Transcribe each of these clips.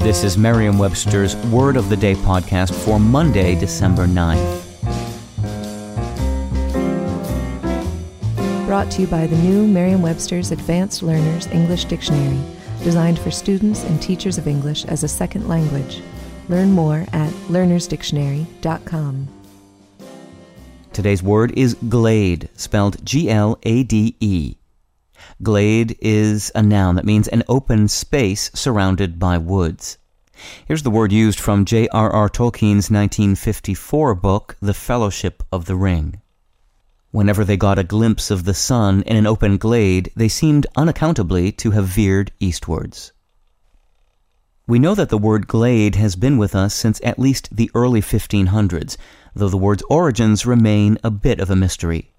This is Merriam Webster's Word of the Day podcast for Monday, December 9th. Brought to you by the new Merriam Webster's Advanced Learners English Dictionary, designed for students and teachers of English as a second language. Learn more at learnersdictionary.com. Today's word is glade, spelled G L A D E. Glade is a noun that means an open space surrounded by woods. Here's the word used from J.R.R. Tolkien's 1954 book, The Fellowship of the Ring. Whenever they got a glimpse of the sun in an open glade, they seemed unaccountably to have veered eastwards. We know that the word glade has been with us since at least the early 1500s, though the word's origins remain a bit of a mystery.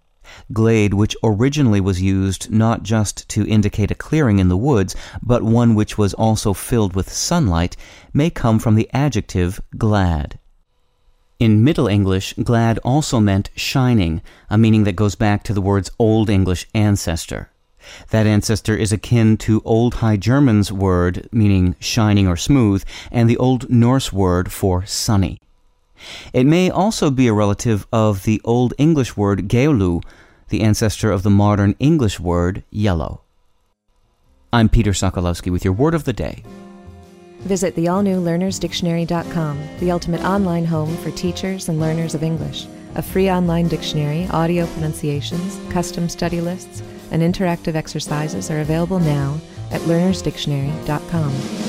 Glade, which originally was used not just to indicate a clearing in the woods, but one which was also filled with sunlight, may come from the adjective glad. In Middle English, glad also meant shining, a meaning that goes back to the word's Old English ancestor. That ancestor is akin to Old High German's word meaning shining or smooth, and the Old Norse word for sunny. It may also be a relative of the Old English word geolu, the ancestor of the modern English word yellow. I'm Peter Sokolowski with your word of the day. Visit the all new learnersdictionary.com, the ultimate online home for teachers and learners of English. A free online dictionary, audio pronunciations, custom study lists, and interactive exercises are available now at learnersdictionary.com.